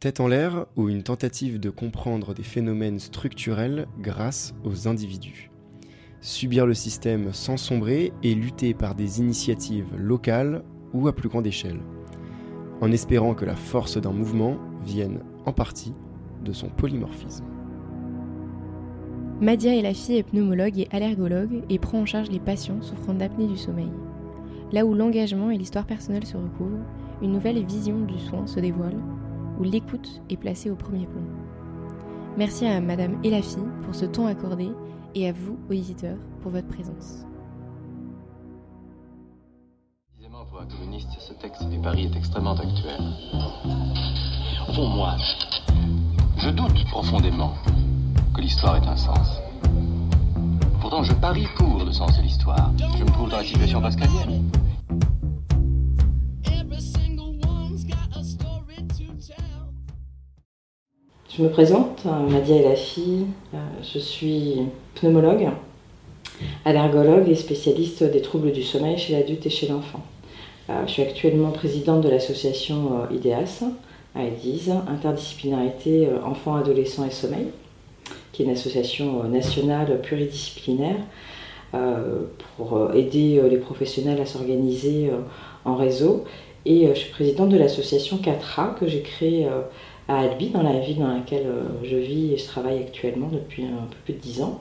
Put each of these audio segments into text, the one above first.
Tête en l'air ou une tentative de comprendre des phénomènes structurels grâce aux individus. Subir le système sans sombrer et lutter par des initiatives locales ou à plus grande échelle, en espérant que la force d'un mouvement vienne en partie de son polymorphisme. Madia est la fille est pneumologue et allergologue et prend en charge les patients souffrant d'apnée du sommeil. Là où l'engagement et l'histoire personnelle se recouvrent, une nouvelle vision du soin se dévoile où l'écoute est placée au premier plan. Merci à Madame et la fille pour ce temps accordé et à vous, auditeurs, pour votre présence. Précisément pour un communiste, ce texte du Paris est extrêmement actuel. Fond, moi, je doute profondément que l'histoire ait un sens. Pourtant, je parie pour le sens de l'histoire. Je me trouve dans la situation pascalienne. Je me présente, Madia est la fille, je suis pneumologue, allergologue et spécialiste des troubles du sommeil chez l'adulte et chez l'enfant. Je suis actuellement présidente de l'association IDEAS, AEDIS, Interdisciplinarité Enfants, Adolescents et Sommeil, qui est une association nationale pluridisciplinaire pour aider les professionnels à s'organiser en réseau. Et je suis présidente de l'association 4A que j'ai créée à Albi, dans la ville dans laquelle euh, je vis et je travaille actuellement depuis un peu plus de 10 ans.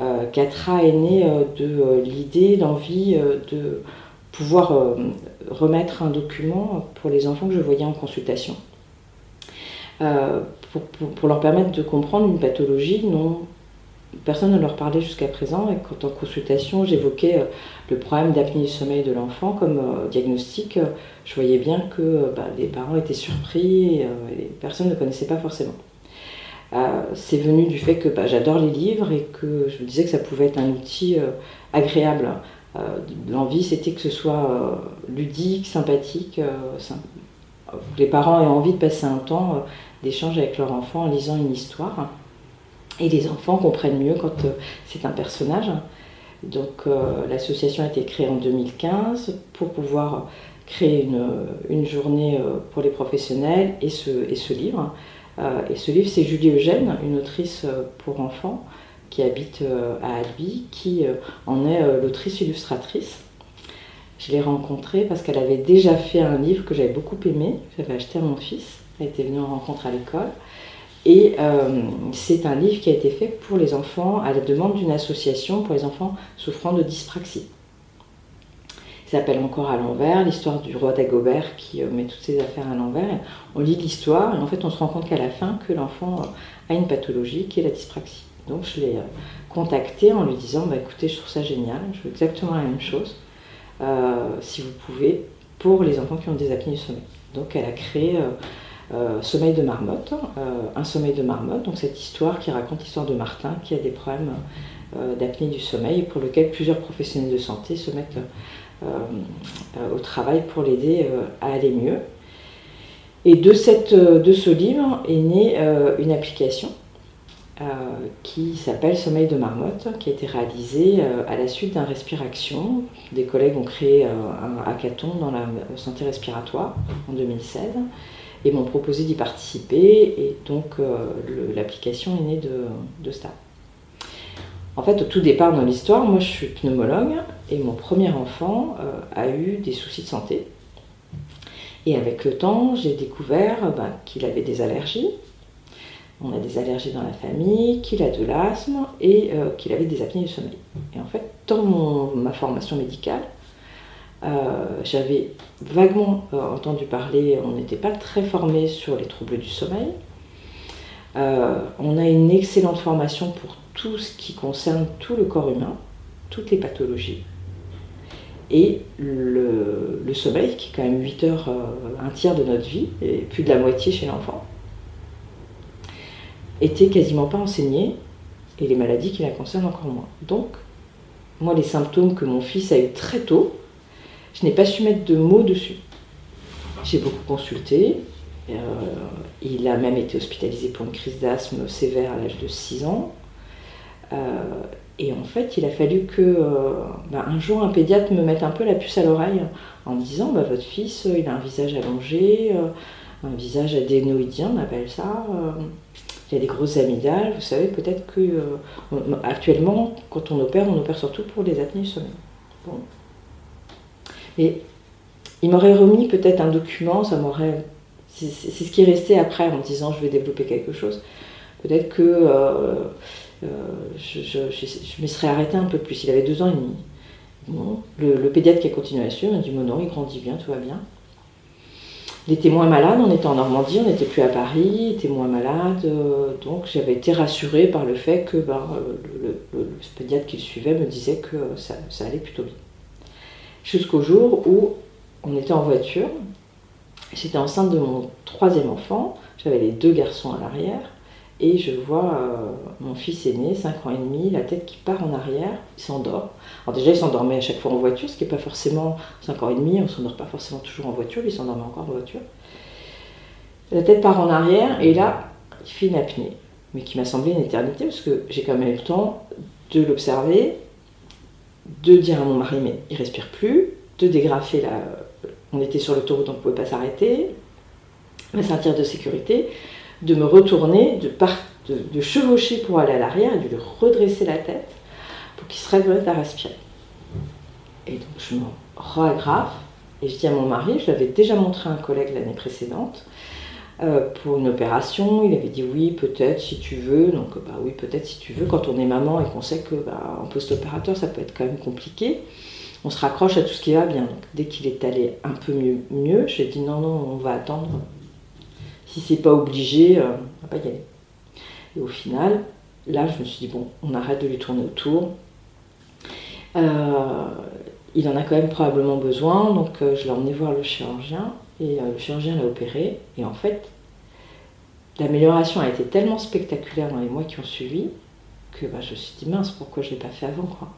Euh, Catra est né euh, de l'idée, l'envie de pouvoir remettre un document pour les enfants que je voyais en consultation. pour, leur permettre de comprendre une pathologie dont personne ne leur parlait jusqu'à présent et quand en consultation j'évoquais euh, le problème d'apnée du sommeil de l'enfant comme euh, diagnostic, euh, je voyais bien que bah, les parents étaient surpris et, personne ne connaissait pas forcément. c'est venu du fait que bah, j'adore les livres et que je me disais que ça pouvait être un outil agréable. L'envie c'était que ce soit ludique, sympathique, les parents aient envie de passer un temps d'échange avec leur enfant en lisant une histoire. Et les enfants comprennent mieux quand euh, c'est un personnage. Donc euh, l'association a été créée en 2015 pour pouvoir créer une, journée euh, pour les professionnels et ce, livre. et ce livre, c'est Julie Eugène, une autrice pour enfants qui habite à Albi, qui en est l'autrice illustratrice. Je l'ai rencontrée parce qu'elle avait déjà fait un livre que j'avais beaucoup aimé, j'avais acheté à mon fils. Elle était venue en rencontre à l'école. Et euh, c'est un livre qui a été fait pour les enfants à la demande d'une association pour les enfants souffrant de dyspraxie. Il s'appelle encore à l'envers, l'histoire du roi Dagobert qui euh, met toutes ses affaires à l'envers. On lit l'histoire et en fait on se rend compte qu'à la fin que l'enfant euh, a une pathologie qui est la dyspraxie. Donc je l'ai contacté en lui disant bah, écoutez je trouve ça génial, je veux exactement la même chose, si vous pouvez, pour les enfants qui ont des apnées du sommeil. Donc elle a créé sommeil de marmotte, euh, un sommeil de marmotte, donc cette histoire qui raconte l'histoire de Martin qui a des problèmes euh, d'apnée du sommeil pour lequel plusieurs professionnels de santé se mettent au travail pour l'aider à aller mieux. Et de ce livre est née une application qui s'appelle Sommeil de marmotte, qui a été réalisée à la suite d'un respiration. Des collègues ont créé un hackathon dans la santé respiratoire en 2016 et m'ont proposé d'y participer. Et donc euh, l'application est née de, ça. En fait, au tout départ dans l'histoire, moi je suis pneumologue et mon premier enfant euh, a eu des soucis de santé. Et avec le temps, j'ai découvert ben, qu'il avait des allergies. On a des allergies dans la famille, qu'il a de l'asthme et euh, qu'il avait des apnées du sommeil. Et en fait, dans ma formation médicale, euh, j'avais vaguement euh, entendu parler, on n'était pas très formé sur les troubles du sommeil. Euh, on a une excellente formation pour tout ce qui concerne tout le corps humain, toutes les pathologies. Et le, sommeil, qui est quand même 8 heures, un tiers de notre vie, et plus de la moitié chez l'enfant, était quasiment pas enseigné, et les maladies qui la concernent encore moins. Donc, moi, les symptômes que mon fils a eu très tôt, je n'ai pas su mettre de mots dessus. J'ai beaucoup consulté. Euh, il a même été hospitalisé pour une crise d'asthme sévère à l'âge de 6 ans. Euh, et en fait, il a fallu que euh, bah, un jour un pédiatre me mette un peu la puce à l'oreille en me disant bah, votre fils, il a un visage allongé, un visage adénoïdien, on appelle ça. il a des grosses amygdales. Vous savez, peut-être que actuellement, quand on opère, on opère surtout pour les apnées du. Bon. Et il m'aurait remis peut-être un document, ça m'aurait. C'est ce qui est resté après en me disant je vais développer quelque chose. Peut-être que euh, euh, je, me serais arrêtée un peu plus. Il avait deux ans et demi. le, pédiatre qui a continué à suivre m'a dit non, il grandit bien, tout va bien. Il était moins malade, on était en Normandie, on n'était plus à Paris, il était moins malade, euh, donc j'avais été rassurée par le fait que ben, le, pédiatre qui le suivait me disait que ça, ça allait plutôt bien. Jusqu'au jour où on était en voiture. J'étais enceinte de mon troisième enfant. J'avais les deux garçons à l'arrière. Et je vois euh, mon fils aîné, 5 ans et demi, la tête qui part en arrière, il s'endort. Alors déjà, il s'endormait à chaque fois en voiture, ce qui n'est pas forcément 5 ans et demi, on ne s'endort pas forcément toujours en voiture, il s'endormait encore en voiture. La tête part en arrière, et là, il fait une apnée, mais qui m'a semblé une éternité, parce que j'ai quand même eu le temps de l'observer, de dire à mon mari, mais il respire plus, de dégrafer la, on était sur l'autoroute, on ne pouvait pas s'arrêter, ma ceinture de sécurité, de me retourner, de, de, chevaucher pour aller à l'arrière et de lui redresser la tête pour qu'il se remette à respirer. Et donc je me re et je dis à mon mari, je l'avais déjà montré à un collègue l'année précédente, euh, pour une opération. Il avait dit oui, peut-être si tu veux. Donc bah oui, peut-être si tu veux. Quand on est maman et qu'on sait que bah, en post-opérateur, ça peut être quand même compliqué on se raccroche à tout ce qui va bien. dès qu'il est allé un peu mieux, mieux j'ai dit non, non, on va attendre. Si c'est pas obligé, euh, on va pas y aller. Et au final, là, je me suis dit bon, on arrête de lui tourner autour. Euh, il en a quand même probablement besoin, donc euh, je l'ai emmené voir le chirurgien et le chirurgien l'a opéré. Et en fait, l'amélioration a été tellement spectaculaire dans les mois qui ont suivi que bah, je me suis dit mince, pourquoi je ne l'ai pas fait avant quoi.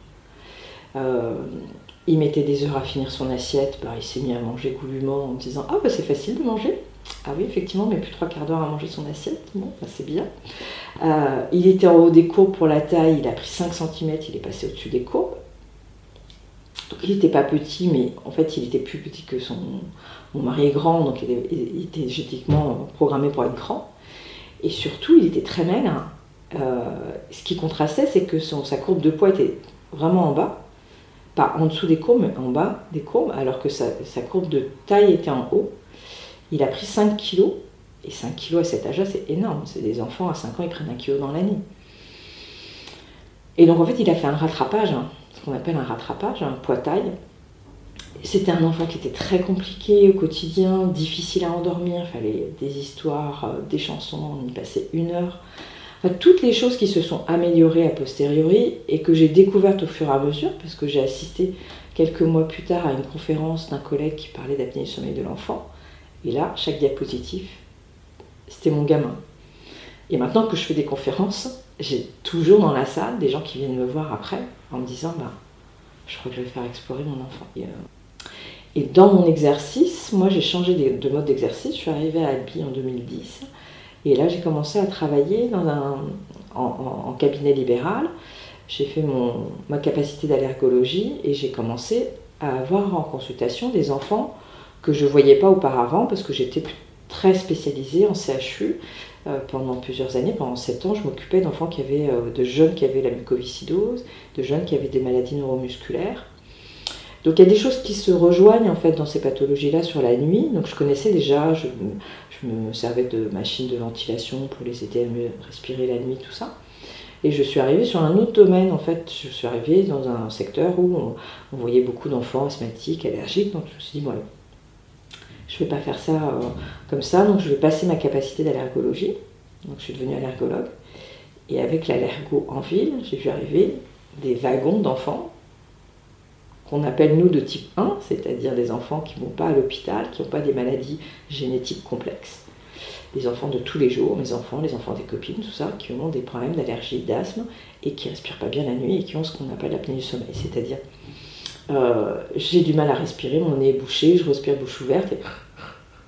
Il mettait des heures à finir son assiette, bah, il s'est mis à manger goulûment en me disant Ah, bah, c'est facile de manger. Ah oui, effectivement, mais plus trois quarts d'heure à manger son assiette, bon, bah, c'est bien. Euh, il était en haut des courbes pour la taille, il a pris 5 cm, il est passé au-dessus des courbes. Donc il n'était pas petit, mais en fait il était plus petit que son. Mon mari est grand, donc il, était génétiquement programmé pour être grand. Et surtout, il était très maigre. Euh, ce qui contrastait, c'est que sa courbe de poids était vraiment en bas pas en dessous des courbes, mais en bas des courbes, alors que sa, courbe de taille était en haut. Il a pris 5 kilos, et 5 kilos à cet âge-là, c'est énorme. C'est des enfants à 5 ans, ils prennent un kilo dans l'année. Et donc en fait, il a fait un rattrapage, hein, qu'on appelle un rattrapage, un poids-taille. C'était un enfant qui était très compliqué au quotidien, difficile à endormir, il fallait des histoires, euh, des chansons, on y passait une heure toutes les choses qui se sont améliorées a posteriori et que j'ai découvertes au fur et à mesure, parce que j'ai assisté quelques mois plus tard à une conférence d'un collègue qui parlait d'apnée du sommeil de l'enfant. Et là, chaque diapositive, c'était mon gamin. Et maintenant que je fais des conférences, j'ai toujours dans la salle des gens qui viennent me voir après en me disant bah, Je crois que je vais faire explorer mon enfant. Et, euh, dans mon exercice, moi j'ai changé de mode d'exercice. Je suis arrivée à Albi en 2010 et là, j'ai commencé à travailler dans un, en, cabinet libéral. J'ai fait mon, ma capacité d'allergologie et j'ai commencé à avoir en consultation des enfants que je ne voyais pas auparavant parce que j'étais très spécialisée en CHU pendant plusieurs années. Pendant sept ans, je m'occupais d'enfants qui avaient, euh, de jeunes qui avaient la mucoviscidose, de jeunes qui avaient des maladies neuromusculaires. Donc il y a des choses qui se rejoignent en fait dans ces pathologies-là sur la nuit. Donc je connaissais déjà, je, me servais de machines de ventilation pour les aider à mieux respirer la nuit, tout ça. Et je suis arrivée sur un autre domaine en fait. Je suis arrivée dans un secteur où on, voyait beaucoup d'enfants asthmatiques, allergiques. Donc je me suis dit, je ne vais pas faire ça euh, comme ça. Donc je vais passer ma capacité d'allergologie. Donc je suis devenue allergologue. Et avec l'allergo en ville, j'ai vu arriver des wagons d'enfants qu'on appelle nous de type 1, c'est-à-dire des enfants qui ne vont pas à l'hôpital, qui n'ont pas des maladies génétiques complexes. Les enfants de tous les jours, mes enfants, les enfants des copines, tout ça, qui ont des problèmes d'allergie, d'asthme et qui respirent pas bien la nuit et qui ont ce qu'on appelle l'apnée du sommeil, c'est-à-dire euh, j'ai du mal à respirer, mon nez est bouché, je respire bouche ouverte et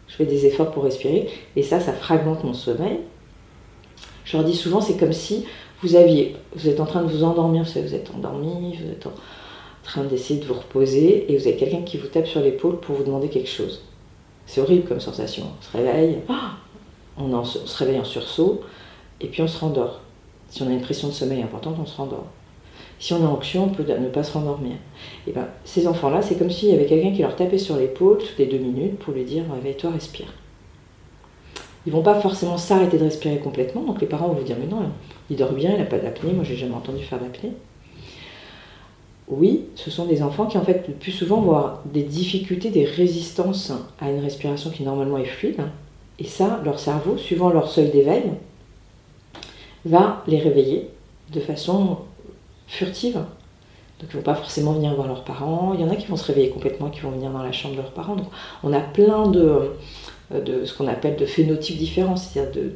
je fais des efforts pour respirer et ça, ça fragmente mon sommeil. Je leur dis souvent, c'est comme si vous aviez, vous êtes en train de vous endormir, vous, êtes endormi, vous êtes en, train d'essayer de vous reposer et vous avez quelqu'un qui vous tape sur l'épaule pour vous demander quelque chose. C'est horrible comme sensation. On se réveille, on, se réveille en sursaut, et puis on se rendort. Si on a une pression de sommeil importante, on se rendort. Si on est anxieux, on peut ne pas se rendormir. Et ben, ces enfants-là, c'est comme s'il y avait quelqu'un qui leur tapait sur l'épaule toutes les deux minutes pour lui dire réveille-toi, respire. Ils vont pas forcément s'arrêter de respirer complètement, donc les parents vont vous dire mais non, il dort bien, il n'a pas d'apnée, moi j'ai jamais entendu faire d'apnée. Oui, ce sont des enfants qui en fait le plus souvent vont avoir des difficultés, des résistances à une respiration qui normalement est fluide. Et ça, leur cerveau, suivant leur seuil d'éveil, va les réveiller de façon furtive. Donc ils ne vont pas forcément venir voir leurs parents. Il y en a qui vont se réveiller complètement, qui vont venir dans la chambre de leurs parents. Donc on a plein de, de ce qu'on appelle de phénotypes différents, c'est-à-dire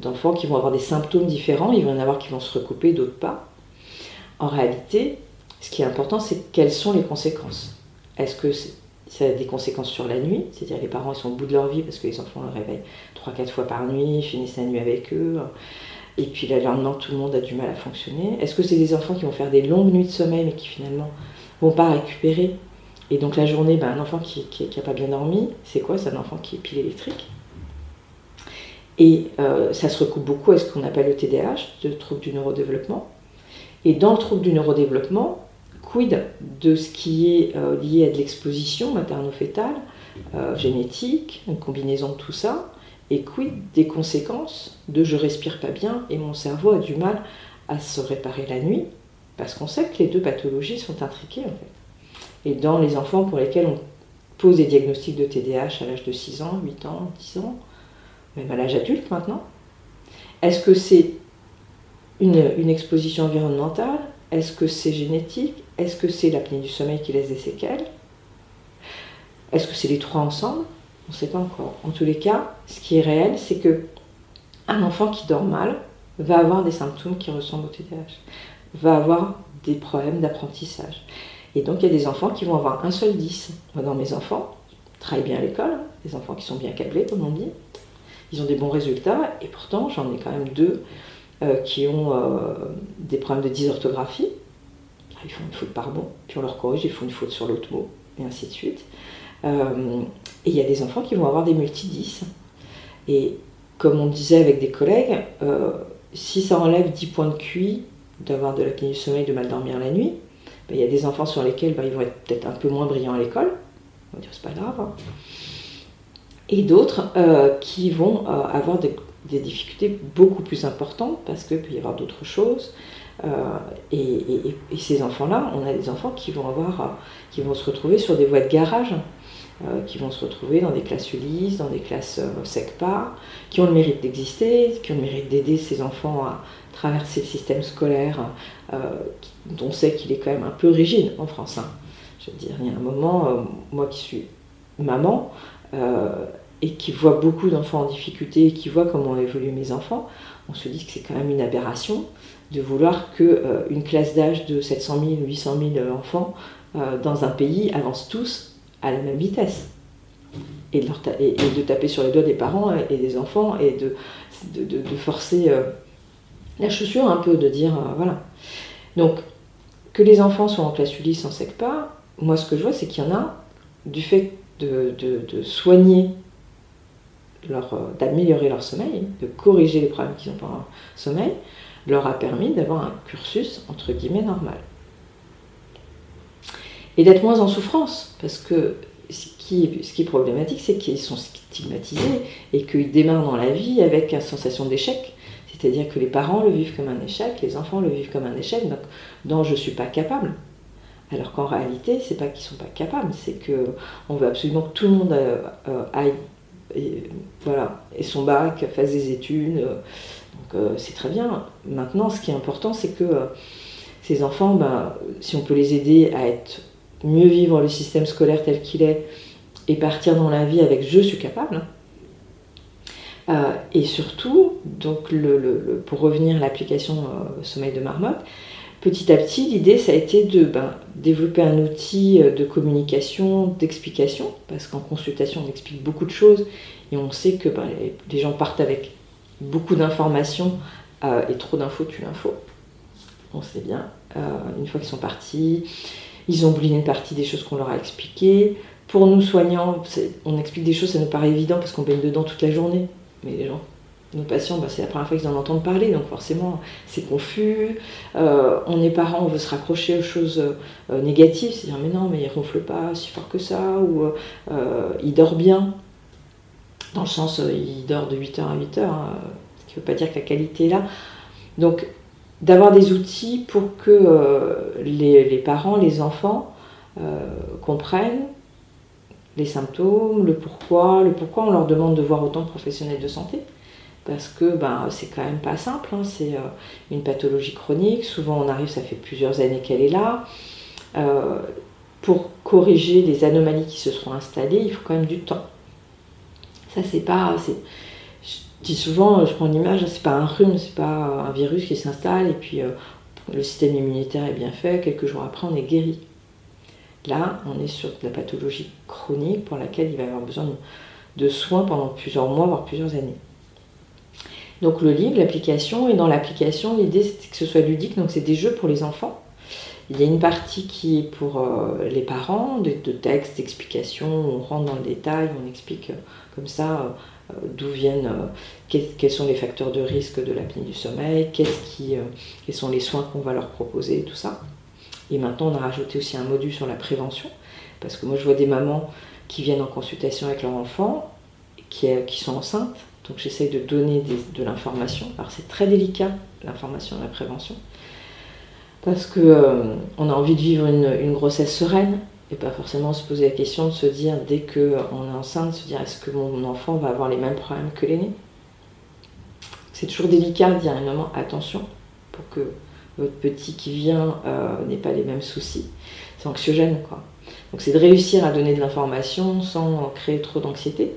d'enfants qui vont avoir des symptômes différents. Il va y en avoir qui vont se recouper, d'autres pas. En réalité, ce qui est important, c'est quelles sont les conséquences. Est-ce que ça a des conséquences sur la nuit, c'est-à-dire les parents ils sont au bout de leur vie parce que les enfants le réveillent 3-4 fois par nuit, finissent la nuit avec eux. Et puis le lendemain, tout le monde a du mal à fonctionner. Est-ce que c'est des enfants qui vont faire des longues nuits de sommeil mais qui finalement vont pas récupérer? Et donc la journée, ben, un enfant qui n'a pas bien dormi, c'est quoi? C'est un enfant qui est pile électrique. Et euh, ça se recoupe beaucoup à ce qu'on appelle le TDAH, le trouble du neurodéveloppement. Et dans le trouble du neurodéveloppement, quid de ce qui est euh, lié à de l'exposition materno-fétale, euh, génétique, une combinaison de tout ça, et quid des conséquences de je respire pas bien et mon cerveau a du mal à se réparer la nuit, parce qu'on sait que les deux pathologies sont intriquées en fait. Et dans les enfants pour lesquels on pose des diagnostics de TDAH à l'âge de 6 ans, 8 ans, 10 ans, même à l'âge adulte maintenant, est-ce que c'est une, une, exposition environnementale? Est-ce que c'est génétique? Est-ce que c'est l'apnée du sommeil qui laisse des séquelles? Est-ce que c'est les trois ensemble? On ne sait pas encore. En tous les cas, ce qui est réel, c'est que un enfant qui dort mal va avoir des symptômes qui ressemblent au TDAH, va avoir des problèmes d'apprentissage. Et donc il y a des enfants qui vont avoir un seul 10. Moi, dans mes enfants, travaillent bien à l'école, des enfants qui sont bien câblés, comme on dit, ils ont des bons résultats, et pourtant j'en ai quand même deux euh, qui ont euh, des problèmes de dysorthographie. Ils font une faute par bon, puis on leur corrige, ils font une faute sur l'autre mot, et ainsi de suite. Euh, et il y a des enfants qui vont avoir des multidis. Et comme on disait avec des collègues, euh, si ça enlève 10 points de QI d'avoir de l'apnée du sommeil, de mal dormir la nuit, ben, il y a des enfants sur lesquels ben, ils vont être peut-être un peu moins brillants à l'école. On va dire c'est pas grave. Hein. Et d'autres euh, qui vont avoir des, difficultés beaucoup plus importantes parce qu'il peut y avoir d'autres choses. et, ces enfants-là, on a des enfants qui vont avoir, qui vont se retrouver sur des voies de garage qui vont se retrouver dans des classes Ulysse, dans des classes euh, SECPA, qui ont le mérite d'exister, qui ont le mérite d'aider ces enfants à traverser le système scolaire, euh, dont on sait qu'il est quand même un peu rigide en France. Hein. Je veux dire, il y a un moment, moi qui suis maman, et qui vois beaucoup d'enfants en difficulté, et qui voit comment évoluent mes enfants, on se dit que c'est quand même une aberration de vouloir qu'une classe d'âge de 700 000 ou 800 000 enfants dans un pays avance tous à la même vitesse. Et de, de, taper sur les doigts des parents et des enfants et de, de, forcer euh, la chaussure un peu, de dire euh, voilà. Donc, que les enfants soient en classe Ulysse, en sec pas, moi ce que je vois c'est qu'il y en a, du fait de, soigner, euh, d'améliorer leur sommeil, de corriger les problèmes qu'ils ont pendant sommeil, leur a permis d'avoir un cursus entre guillemets normal et d'être moins en souffrance. Parce que ce qui est, problématique, c'est qu'ils sont stigmatisés et qu'ils démarrent dans la vie avec une sensation d'échec. C'est-à-dire que les parents le vivent comme un échec, les enfants le vivent comme un échec, donc dans je ne suis pas capable. Alors qu'en réalité, c'est pas qu'ils sont pas capables, c'est que on veut absolument que tout le monde euh, euh, aille et, voilà, et son bac, fasse des études. Euh, donc c'est très bien. Maintenant, ce qui est important, c'est que ces enfants, ben, si on peut les aider à être mieux vivre le système scolaire tel qu'il est et partir dans la vie avec je suis capable. Euh, et surtout, donc pour revenir à l'application euh, Sommeil de Marmotte, petit à petit, l'idée, ça a été de ben, développer un outil euh, de communication, d'explication, parce qu'en consultation, on explique beaucoup de choses et on sait que ben, les, gens partent avec beaucoup d'informations et trop d'infos tue l'info. On sait bien. une fois qu'ils sont partis, ils ont oublié une partie des choses qu'on leur a expliquées. pour nous soignants, on explique des choses, ça nous paraît évident parce qu'on baigne dedans toute la journée. Mais les gens, nos patients, bah, c'est la première fois qu'ils en entendent parler, donc forcément c'est confus. Euh, on est parents, on veut se raccrocher aux choses euh, négatives, c'est-à-dire mais non, mais il ronfle pas si fort que ça, ou euh, il dort bien, dans le sens il dort de 8h à 8h, hein, ce qui ne veut pas dire que la qualité est là. Donc d'avoir des outils pour que les, parents, les enfants comprennent les symptômes, le pourquoi, le pourquoi on leur demande de voir autant de professionnels de santé parce que ben, c'est quand même pas simple, hein. c'est euh, une pathologie chronique, souvent on arrive, ça fait plusieurs années qu'elle est là. Euh, pour corriger les anomalies qui se seront installées, il faut quand même du temps. Ça c'est pas. Souvent, je prends une image, c'est pas un rhume, c'est pas un virus qui s'installe et puis euh, le système immunitaire est bien fait, quelques jours après on est guéri. Là, on est sur de la pathologie chronique pour laquelle il va avoir besoin de soins pendant plusieurs mois, voire plusieurs années. Donc le livre, l'application, et dans l'application, l'idée c'est que ce soit ludique, donc c'est des jeux pour les enfants. Il y a une partie qui est pour euh, les parents, de, textes, d'explications, on rentre dans le détail, on explique euh, comme ça euh, d'où viennent, quels sont les facteurs de risque de l'apnée du sommeil, qui, quels sont les soins qu'on va leur proposer, tout ça. Et maintenant on a rajouté aussi un module sur la prévention, parce que moi je vois des mamans qui viennent en consultation avec leur enfant, qui, sont enceintes, donc j'essaye de donner de l'information. Alors c'est très délicat, l'information et la prévention. Parce qu'on euh, a envie de vivre une, grossesse sereine et pas forcément se poser la question de se dire, dès qu'on est enceinte, se dire est-ce que mon enfant va avoir les mêmes problèmes que l'aîné? C'est toujours délicat de dire à une maman attention pour que votre petit qui vient euh, n'ait pas les mêmes soucis. C'est anxiogène quoi. Donc c'est de réussir à donner de l'information sans créer trop d'anxiété.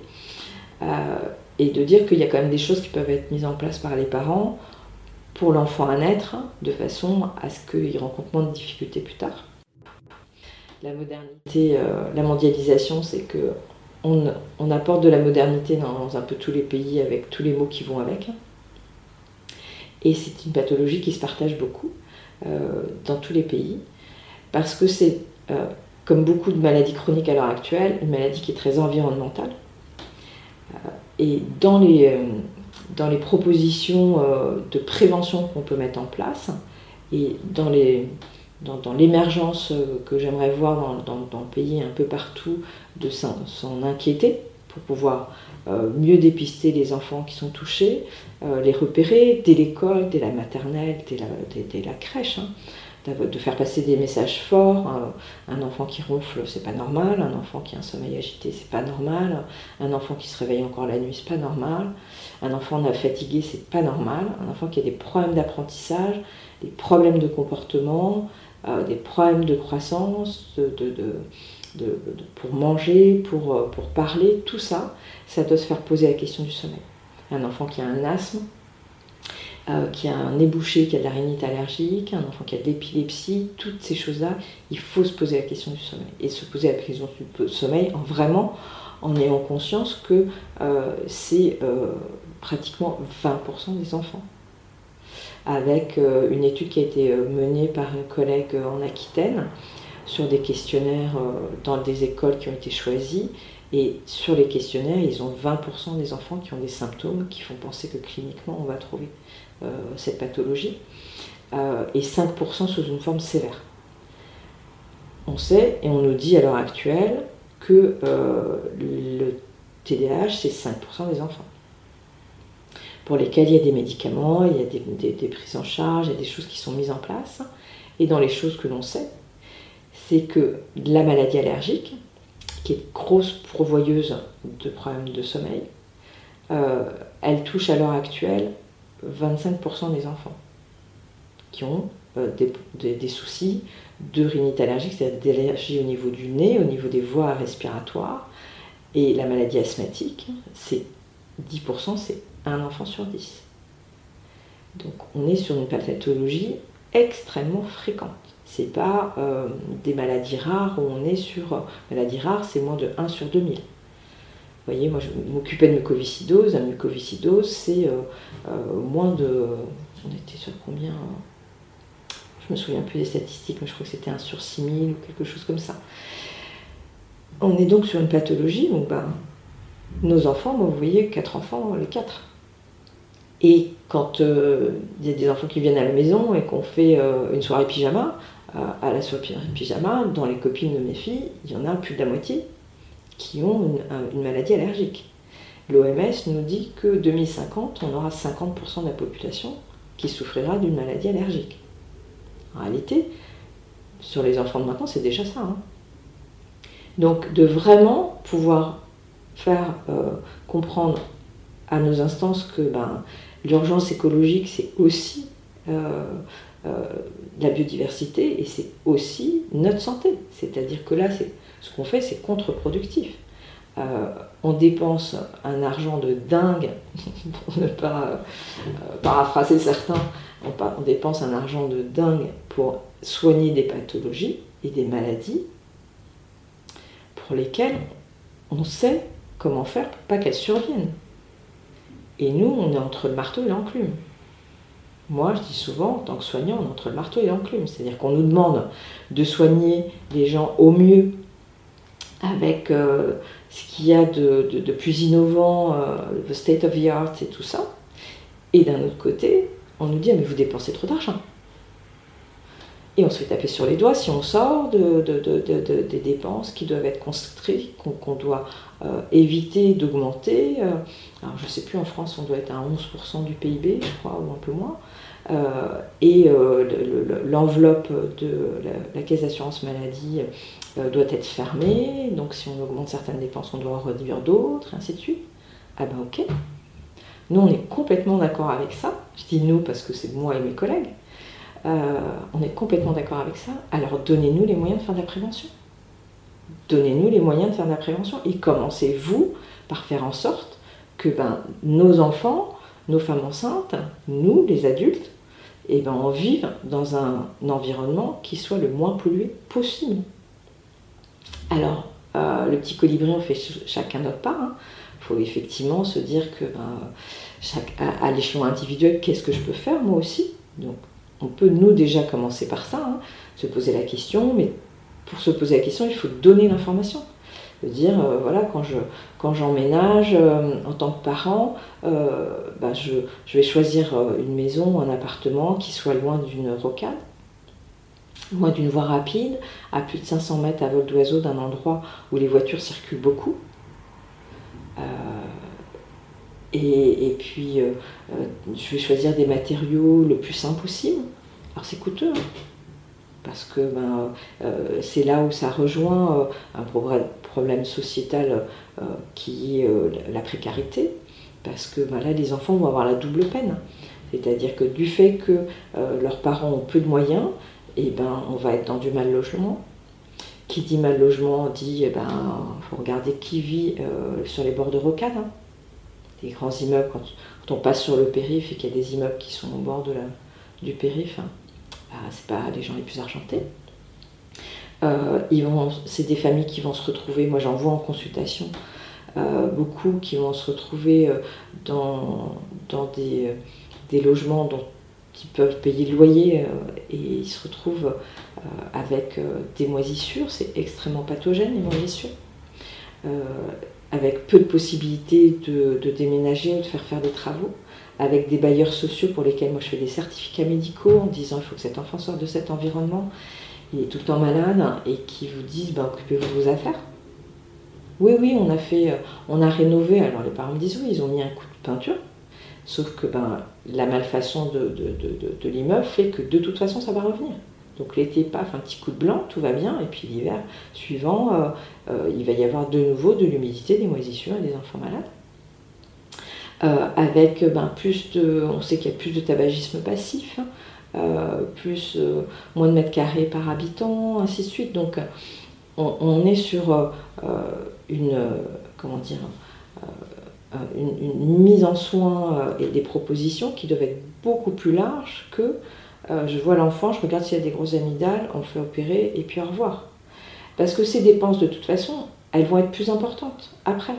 Euh, et de dire qu'il y a quand même des choses qui peuvent être mises en place par les parents pour l'enfant à naître, de façon à ce qu'il rencontre moins de difficultés plus tard. La modernité, euh, la mondialisation, c'est que on, apporte de la modernité dans un peu tous les pays avec tous les mots qui vont avec. Et c'est une pathologie qui se partage beaucoup euh, dans tous les pays, parce que c'est, euh, comme beaucoup de maladies chroniques à l'heure actuelle, une maladie qui est très environnementale et dans les, dans les propositions de prévention qu'on peut mettre en place, et dans les, dans, l'émergence euh, que j'aimerais voir dans, le pays un peu partout, de s'en inquiéter pour pouvoir mieux dépister les enfants qui sont touchés, les repérer dès l'école, dès la maternelle, dès la, crèche. Hein de faire passer des messages forts. Un enfant qui ronfle, c'est pas normal. Un enfant qui a un sommeil agité, c'est pas normal. Un enfant qui se réveille encore la nuit, c'est pas normal. Un enfant fatigué, c'est pas normal. Un enfant qui a des problèmes d'apprentissage, des problèmes de comportement, euh, des problèmes de croissance, pour manger, pour, euh, pour parler, tout ça, ça doit se faire poser la question du sommeil. Un enfant qui a un asthme, euh, qui a un ébouché, qui a de la rhinite allergique, un enfant qui a de l'épilepsie, toutes ces choses-là, il faut se poser la question du sommeil. Et se poser la question du sommeil en vraiment en ayant conscience que euh, c'est euh, pratiquement 20% des enfants. Avec une étude qui a été menée par un collègue en Aquitaine sur des questionnaires dans des écoles qui ont été choisies. Et sur les questionnaires, ils ont 20% des enfants qui ont des symptômes qui font penser que cliniquement on va trouver euh, cette pathologie, euh, et 5% sous une forme sévère. On sait et on nous dit à l'heure actuelle que euh, le TDAH, c'est 5% des enfants pour lesquels il y a des médicaments, il y a des, prises en charge, il y a des choses qui sont mises en place. Et dans les choses que l'on sait, c'est que la maladie allergique, qui est grosse pourvoyeuse de problèmes de sommeil, elle touche à l'heure actuelle 25% des enfants qui ont euh, des, soucis de rhinite allergique, c'est-à-dire d'allergie au niveau du nez, au niveau des voies respiratoires. Et la maladie asthmatique, c'est 10%, c'est un enfant sur 10. Donc on est sur une pathologie extrêmement fréquente. C'est pas euh, des maladies rares où on est sur. Euh, maladies rares, c'est moins de 1 sur 2000. Vous voyez, moi je m'occupais de mucoviscidose. La mucoviscidose, c'est euh, moins de. On était sur combien Je me souviens plus des statistiques, mais je crois que c'était un sur 6000 ou quelque chose comme ça. on est donc sur une pathologie où ben, nos enfants, vous voyez, quatre enfants, les quatre. Et quand euh, il y a des enfants qui viennent à la maison et qu'on fait euh, une soirée pyjama, à la soirée pyjama, dans les copines de mes filles, il y en a plus de la moitié qui ont une, maladie allergique. L'OMS nous dit que 2050, on aura 50% de la population qui souffrira d'une maladie allergique. En réalité, sur les enfants de maintenant, c'est déjà ça. Hein. Donc de vraiment pouvoir faire euh, comprendre à nos instances que ben, l'urgence écologique, c'est aussi euh, euh, la biodiversité et c'est aussi notre santé. C'est-à-dire que là, ce qu'on fait, c'est contre-productif. on dépense un argent de dingue, pour ne pas paraphraser certains, on dépense un argent de dingue pour soigner des pathologies et des maladies pour lesquelles on sait comment faire pour pas qu'elles surviennent. Et nous, on est entre le marteau et l'enclume. Moi, je dis souvent, en tant que soignant, on est entre le marteau et l'enclume. C'est-à-dire qu'on nous demande de soigner les gens au mieux avec euh, ce qu'il y a de, plus innovant, euh, le state of the art et tout ça. Et d'un autre côté, on nous dit, ah, mais vous dépensez trop d'argent. Et on se fait taper sur les doigts si on sort de, des dépenses qui doivent être construites, qu'on doit euh, éviter d'augmenter. Euh, alors je ne sais plus, en France, on doit être à 11% du PIB, je crois, ou un peu moins. Euh, et l'enveloppe de la, caisse d'assurance maladie doit être fermée. Donc si on augmente certaines dépenses, on doit en réduire d'autres, et ainsi de suite. Ah ben ok. Nous, on est complètement d'accord avec ça. Je dis nous parce que c'est moi et mes collègues. Euh, on est complètement d'accord avec ça. Alors donnez-nous les moyens de faire de la prévention. Donnez-nous les moyens de faire de la prévention. Et commencez-vous par faire en sorte que ben, nos enfants, nos femmes enceintes, nous, les adultes, eh ben, on vive dans un, environnement qui soit le moins pollué possible. Alors, euh, le petit colibri, on fait chacun notre part. Il hein. faut effectivement se dire que ben, à, l'échelon individuel, qu'est-ce que je peux faire moi aussi? On peut nous déjà commencer par ça, hein, se poser la question, mais pour se poser la question, il faut donner l'information. Dire, euh, voilà, quand je quand j'emménage euh, en tant que parent, euh, bah, je, vais choisir une maison, un appartement qui soit loin d'une rocade, loin d'une voie rapide, à plus de 500 mètres à vol d'oiseau d'un endroit où les voitures circulent beaucoup. Et, puis, je vais choisir des matériaux le plus simple possible. Alors, c'est coûteux, hein, parce que ben, euh, c'est là où ça rejoint un problème sociétal qui est la précarité, parce que ben, là, les enfants vont avoir la double peine. C'est-à-dire que du fait que leurs parents ont peu de moyens, eh ben, on va être dans du mal logement. Qui dit mal logement dit, il eh ben, faut regarder qui vit sur les bords de rocade. Hein des grands immeubles, quand, on passe sur le périph' et qu'il y a des immeubles qui sont au bord du périph', hein, bah, c'est pas les gens les plus argentés. Euh, c'est des familles qui vont se retrouver, moi j'en vois en consultation, euh, beaucoup qui vont se retrouver euh, dans, dans des, des, logements dont ils peuvent payer le loyer et ils se retrouvent avec des moisissures, c'est extrêmement pathogène les moisissures. Avec peu de possibilités de, déménager ou de faire faire des travaux, avec des bailleurs sociaux pour lesquels moi je fais des certificats médicaux en disant il faut que cet enfant sorte de cet environnement, il est tout le temps malade, et qui vous disent ben, occupez-vous de vos affaires. Oui, oui, on a fait, euh, on a rénové. Alors les parents me disent oui, ils ont mis un coup de peinture, sauf que ben, la malfaçon de, l'immeuble fait que de toute façon ça va revenir. Donc l'été, paf, un petit coup de blanc, tout va bien. Et puis l'hiver suivant, euh, euh, il va y avoir de nouveau de l'humidité, des moisissures et des enfants malades. Euh, avec ben, plus de, on sait qu'il y a plus de tabagisme passif, hein. plus moins de mètres carrés par habitant, ainsi de suite. Donc on, est sur une, comment dire, une, mise en soin et des propositions qui doivent être beaucoup plus larges que euh, je vois l'enfant, je regarde s'il y a des grosses amygdales, on le fait opérer et puis au revoir. Parce que ces dépenses, de toute façon, elles vont être plus importantes après.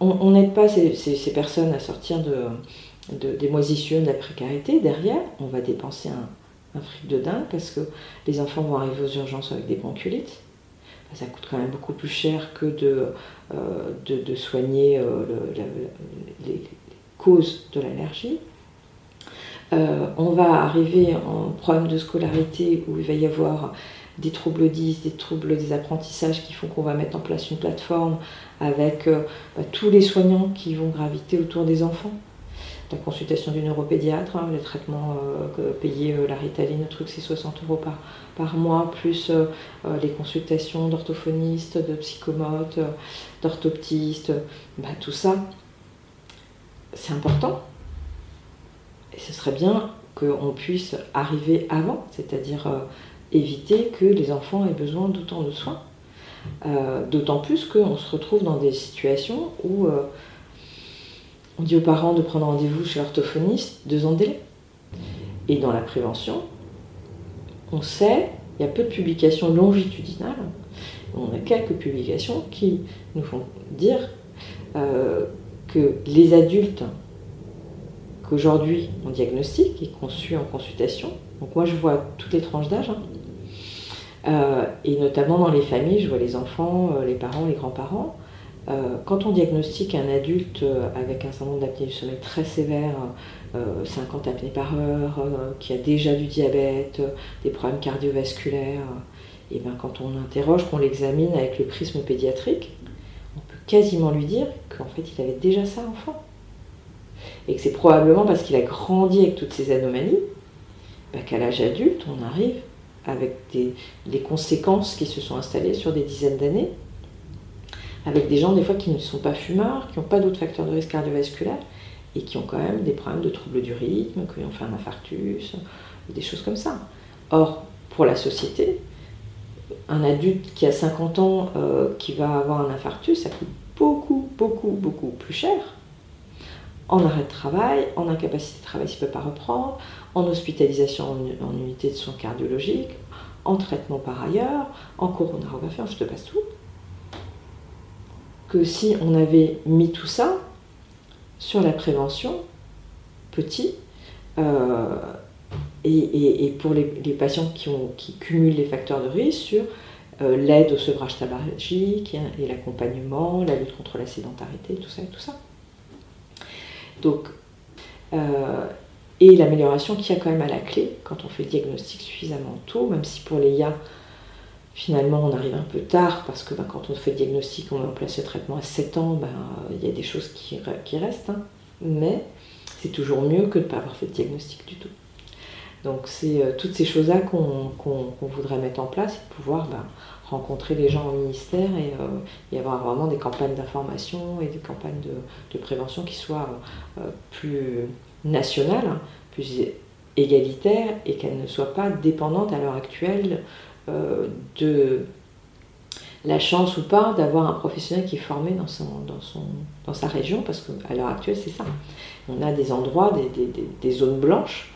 On n'aide pas ces, personnes à sortir de, des moisissures, de la précarité. Derrière, on va dépenser un, fric de dingue parce que les enfants vont arriver aux urgences avec des bronchiolites. ça coûte quand même beaucoup plus cher que de, de, soigner les causes de l'allergie. on va arriver en problème de scolarité où il va y avoir des troubles 10, des troubles des apprentissages qui font qu'on va mettre en place une plateforme avec euh, bah, tous les soignants qui vont graviter autour des enfants. La consultation du neuropédiatre, hein, les traitements euh, payés, euh, la ritaline, le truc, c'est 60 euros par, par mois, plus les consultations d'orthophonistes, de psychomotes, d'orthoptistes, bah, tout ça, c'est important. Et ce serait bien qu'on puisse arriver avant, c'est-à-dire éviter que les enfants aient besoin d'autant de soins. Euh, d'autant plus qu'on se retrouve dans des situations où euh, on dit aux parents de prendre rendez-vous chez l'orthophoniste deux ans de délai. Et dans la prévention, on sait, il y a peu de publications longitudinales, on a quelques publications qui nous font dire euh, que les adultes qu'aujourd'hui on diagnostique et qu'on suit en consultation, donc moi je vois toutes les tranches d'âge, hein, et notamment dans les familles, je vois les enfants, euh, les parents, les grands-parents. Euh, quand on diagnostique un adulte avec un syndrome d'apnée du sommeil très sévère, 50 apnées par heure, qui a déjà du diabète, des problèmes cardiovasculaires, et bien quand on interroge, qu'on l'examine avec le prisme pédiatrique, on peut quasiment lui dire qu'en fait il avait déjà ça enfant. Et que c'est probablement parce qu'il a grandi avec toutes ces anomalies bah, qu'à l'âge adulte, on arrive avec des, conséquences qui se sont installées sur des dizaines d'années, avec des gens des fois qui ne sont pas fumeurs, qui n'ont pas d'autres facteurs de risque cardiovasculaire et qui ont quand même des problèmes de troubles du rythme, qui ont fait un infarctus, des choses comme ça. Or, pour la société, un adulte qui a 50 ans euh, qui va avoir un infarctus, ça coûte beaucoup, beaucoup, beaucoup plus cher en arrêt de travail, en incapacité de travail s'il ne peut pas reprendre, en hospitalisation en, unité de soins cardiologiques, en traitement par ailleurs, en coronarographie, je te passe tout. Que si on avait mis tout ça sur la prévention, petit, euh, et, pour les, patients qui, cumulent les facteurs de risque, sur euh, l'aide au sevrage tabagique et l'accompagnement, la lutte contre la sédentarité, tout ça et tout ça. Donc, euh, et l'amélioration qu'il y a quand même à la clé quand on fait le diagnostic suffisamment tôt, même si pour les IA, finalement, on arrive un peu tard, parce que ben, quand on fait le diagnostic, on met en place le traitement à 7 ans, ben, il y a des choses qui, restent, hein. mais c'est toujours mieux que de ne pas avoir fait de diagnostic du tout. Donc c'est euh, toutes ces choses-là qu'on voudrait mettre en place et pouvoir ben, rencontrer les gens au ministère et, euh, avoir vraiment des campagnes d'information et des campagnes de, prévention qui soient euh, plus nationale, plus égalitaire et qu'elle ne soit pas dépendante à l'heure actuelle euh, de la chance ou pas d'avoir un professionnel qui est formé dans, son, dans, son, dans sa région, parce qu'à l'heure actuelle, c'est ça. On a des endroits, des, des, des zones blanches,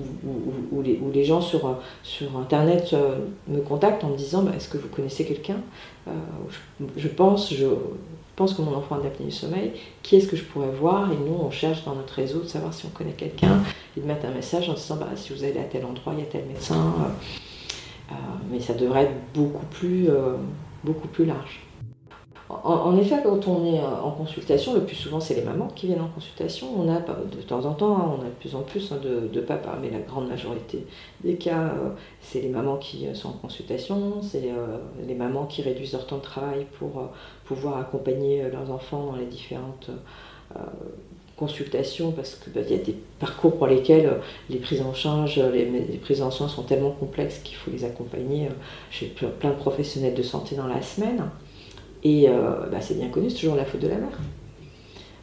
euh, où, les, gens sur, sur Internet euh, me contactent en me disant bah, Est-ce que vous connaissez quelqu'un je, je, pense, je, pense que mon enfant a d'apnée du sommeil, qui est-ce que je pourrais voir? Et nous, on cherche dans notre réseau de savoir si on connaît quelqu'un et de mettre un message en disant bah, si vous allez à tel endroit, il y a tel médecin. Euh, euh, mais ça devrait être beaucoup plus, euh, beaucoup plus large. En, effet, quand on est en consultation, le plus souvent c'est les mamans qui viennent en consultation. On a de temps en temps, hein, on a de plus en plus hein, de, de, papas, mais la grande majorité des cas, c'est les mamans qui sont en consultation, c'est les mamans qui réduisent leur temps de travail pour pouvoir accompagner euh, leurs enfants dans les différentes euh, consultations parce qu'il bah, y a des parcours pour lesquels euh, les prises en charge, les, prises en soins sont tellement complexes qu'il faut les accompagner chez plein de professionnels de santé dans la semaine. Et bah, c'est bien connu, c'est toujours la faute de la mère.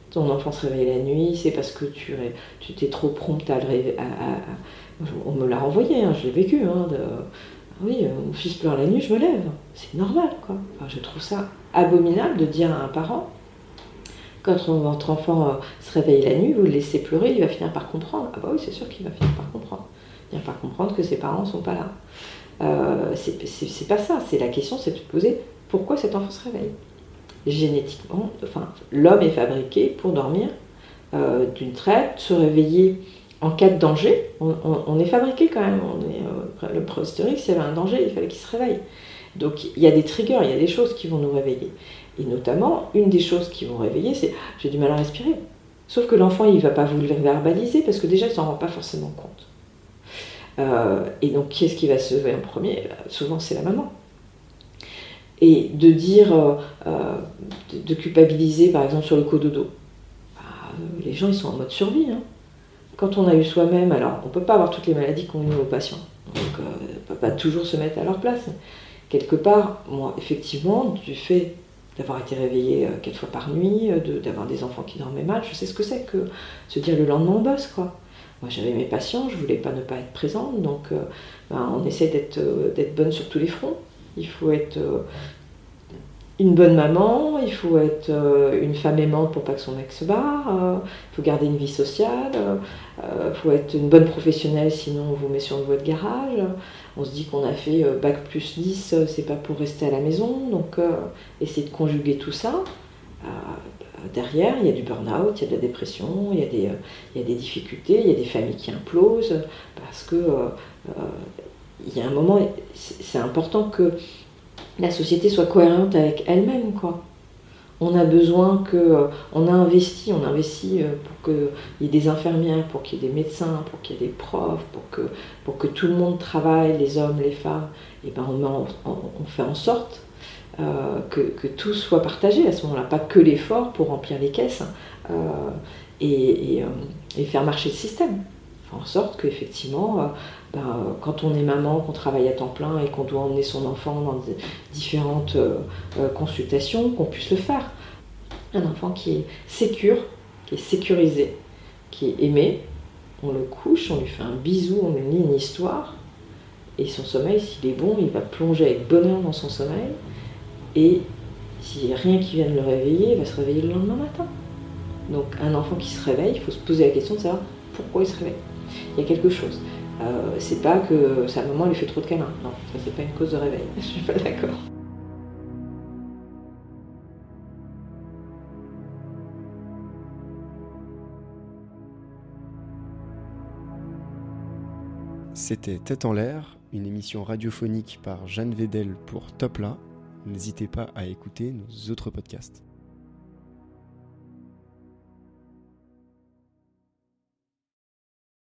Ton enfant se réveille la nuit, c'est parce que tu, tu trop prompte à le réveiller. on me l'a renvoyé, hein, je l'ai vécu. Hein, de, oui, euh, mon fils pleure la nuit, je me lève. C'est normal, quoi. je trouve ça abominable de dire à un parent, quand votre enfant euh, se réveille la nuit, vous le laissez pleurer, il va finir par comprendre. Ah bah oui, c'est sûr qu'il va finir par comprendre. Il va par comprendre que ses parents ne sont pas là. Euh, c'est pas ça. C'est la question, c'est de se poser pourquoi cet enfant se réveille? Génétiquement, l'homme est fabriqué pour dormir d'une traite, se réveiller en cas de danger, on, est fabriqué quand même. On est, le préhistorique, s'il y avait un danger, il fallait qu'il se réveille. Donc il y a des triggers, il y a des choses qui vont nous réveiller. Et notamment, une des choses qui vont réveiller, c'est j'ai du mal à respirer. Sauf que l'enfant, il ne va pas vous le verbaliser parce que déjà, il ne s'en rend pas forcément compte. Euh, et donc, qui est-ce qui va se lever en premier? Bah, Souvent, c'est la maman. Et de dire, euh, euh, de, culpabiliser par exemple sur le cododo. Bah, les gens, ils sont en mode survie. Hein. Quand on a eu soi-même, alors on ne peut pas avoir toutes les maladies qu'ont eu nos patients. Donc, on ne peut pas toujours se mettre à leur place. Quelque part, moi, effectivement, du fait d'avoir été réveillée quelques fois par nuit, d'avoir des enfants qui dormaient mal, je sais ce que c'est que se dire le lendemain on bosse, quoi. Moi, j'avais mes patients, je voulais pas ne pas être présente, donc ben, on essaie d'être bonne sur tous les fronts. Il faut être euh, une bonne maman, il faut être euh, une femme aimante pour pas que son mec se barre, euh, il faut garder une vie sociale, il faut être une bonne professionnelle sinon on vous met sur une voie de garage. On se dit qu'on a fait bac plus 10, c'est pas pour rester à la maison, donc essayer de conjuguer tout ça. derrière, il y a du burn-out, il y a de la dépression, il y a, des, il y a des difficultés, il y a des familles qui implosent, parce que il y a un moment, c'est important que la société soit cohérente avec elle-même, quoi. On a besoin que, on a investi, on a investi euh, pour qu'il y ait des infirmières, pour qu'il y ait des médecins, pour qu'il y ait des profs, pour que, pour que tout le monde travaille, les hommes, les femmes. Et ben on, fait en sorte euh, que, tout soit partagé à ce moment-là, pas que l'effort pour remplir les caisses euh, et, et, faire marcher le système. En sorte qu'effectivement, ben, quand on est maman, qu'on travaille à temps plein et qu'on doit emmener son enfant dans différentes euh, euh, consultations, qu'on puisse le faire. Un enfant qui est sécure, qui est sécurisé, qui est aimé, on le couche, on lui fait un bisou, on lui lit une histoire, et son sommeil, s'il est bon, il va plonger avec bonheur dans son sommeil, et s'il n'y a rien qui vient de le réveiller, il va se réveiller le lendemain matin. Donc un enfant qui se réveille, il faut se poser la question de savoir pourquoi il se réveille. Il y a quelque chose. Euh, c'est pas que sa maman lui fait trop de câlins. Non, ça c'est pas une cause de réveil. Je suis pas d'accord. C'était Tête en l'air, une émission radiophonique par Jeanne Vedel pour Topla. N'hésitez pas à écouter nos autres podcasts.